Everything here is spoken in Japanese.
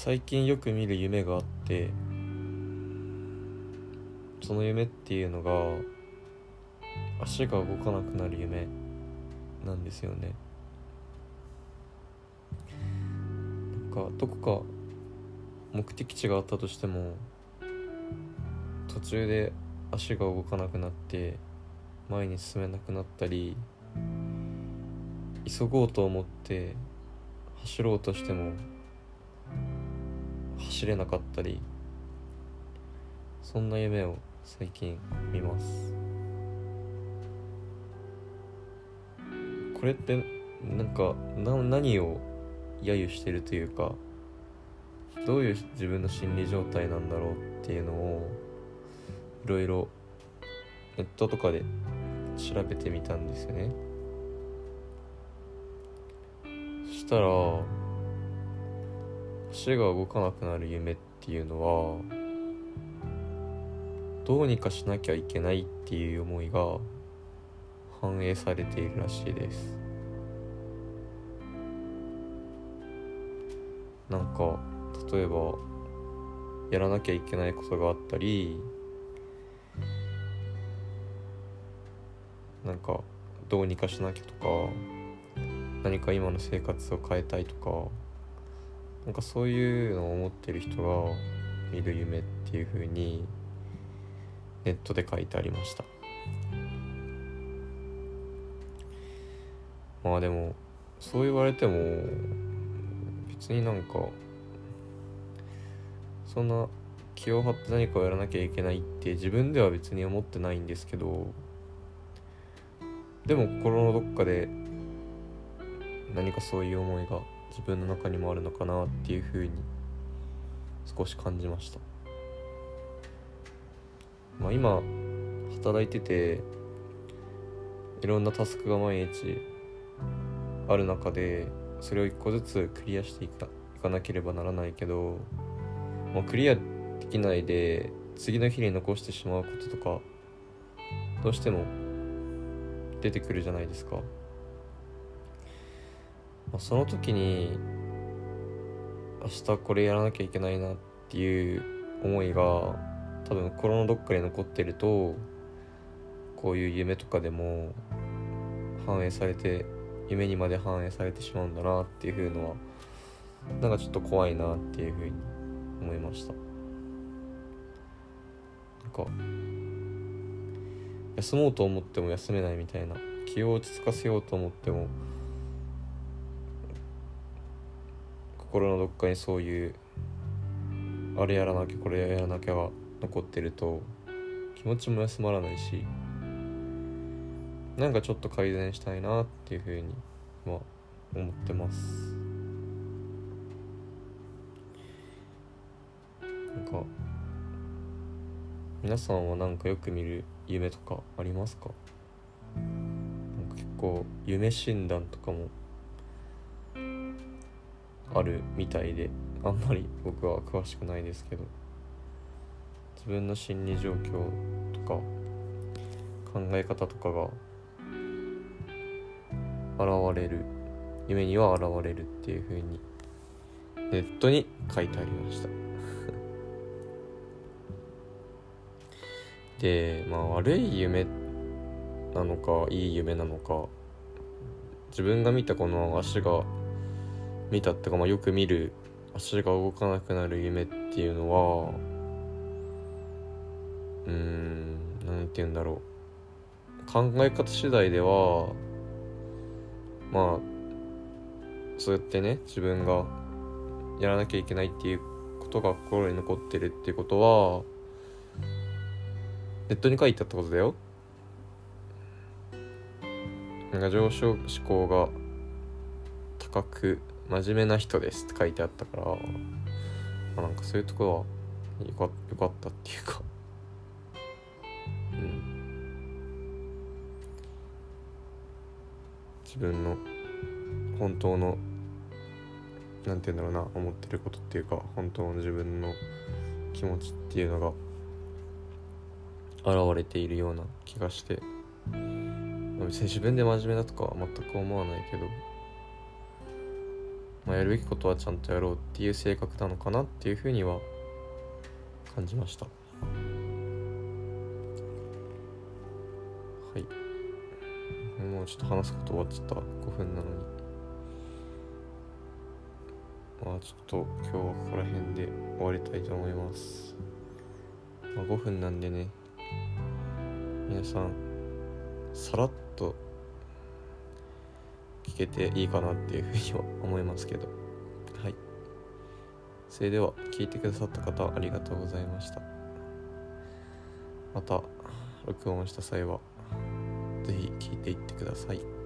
最近よく見る夢があってその夢っていうのが足が動かなくなる夢なんですよね。なんかどこか目的地があったとしても途中で足が動かなくなって前に進めなくなったり急ごうと思って走ろうとしても走れなかったりそんな夢を最近見ます。これってなんかな何を揶揄してるというかどういう自分の心理状態なんだろうっていうのをいろいろネットとかで調べてみたんですよね。そしたら足が動かなくなる夢っていうのはどうにかしなきゃいけないっていう思いが反映されているらしいです。なんか例えばやらなきゃいけないことがあったりなんかどうにかしなきゃとか何か今の生活を変えたいとかなんかそういうのを思ってる人が見る夢っていう風にネットで書いてありました。まあでもそう言われても別になんかそんな気を張って何かをやらなきゃいけないって自分では別に思ってないんですけどでも心のどっかで何かそういう思いが自分の中にもあるのかなっていうふうに少し感じました。まあ今働いてていろんなタスクが毎日ある中でそれを一個ずつクリアしていかいかなければならないけど、まあ、クリアできないで次の日に残してしまうこととかどうしても出てくるじゃないですか、その時に明日これやらなきゃいけないなっていう思いが多分心のどっかに残ってるとこういう夢とかでも反映されて夢にまで反映されてしまうんだなっていうのはなんかちょっと怖いなっていう風に思いました。なんか休もうと思っても休めないみたいな気を落ち着かせようと思っても心のどっかにそういうあれやらなきゃこれやらなきゃが残ってると気持ちも休まらないしなんかちょっと改善したいなっていうふうにまあ思ってます。なんか皆さんはなんかよく見る夢とかありますか？なんか結構夢診断とかもあるみたいであんまり僕は詳しくないですけど自分の心理状況とか考え方とかが現れる夢には現れるっていう風にネットに書いてありました。でまあ悪い夢なのかいい夢なのか自分が見たこの足が見たってか、まあ、よく見る足が動かなくなる夢っていうのはうーん何て言うんだろう。考え方次第ではまあそうやってね自分がやらなきゃいけないっていうことが心に残ってるっていうことはネットに書いてあったことだよ。なんか上昇志向が高く真面目な人ですって書いてあったから、ま、なんかそういうところはよかよかったっていうか。うん。自分の本当のなんて言うんだろうな思ってることっていうか本当の自分の気持ちっていうのが現れているような気がして。別に自分で真面目だとかは全く思わないけどまあ、やるべきことはちゃんとやろうっていう性格なのかなっていうふうには感じました。はい。もうちょっと話すこと終わっちゃった。5分なのに。まあちょっと今日はここら辺で終わりたいと思います。まあ、5分なんでね。皆さんさらっと聞けていいかなっていうふうには思いますけど。はい。それでは聞いてくださった方ありがとうございました。また録音した際は是非聞いていってください。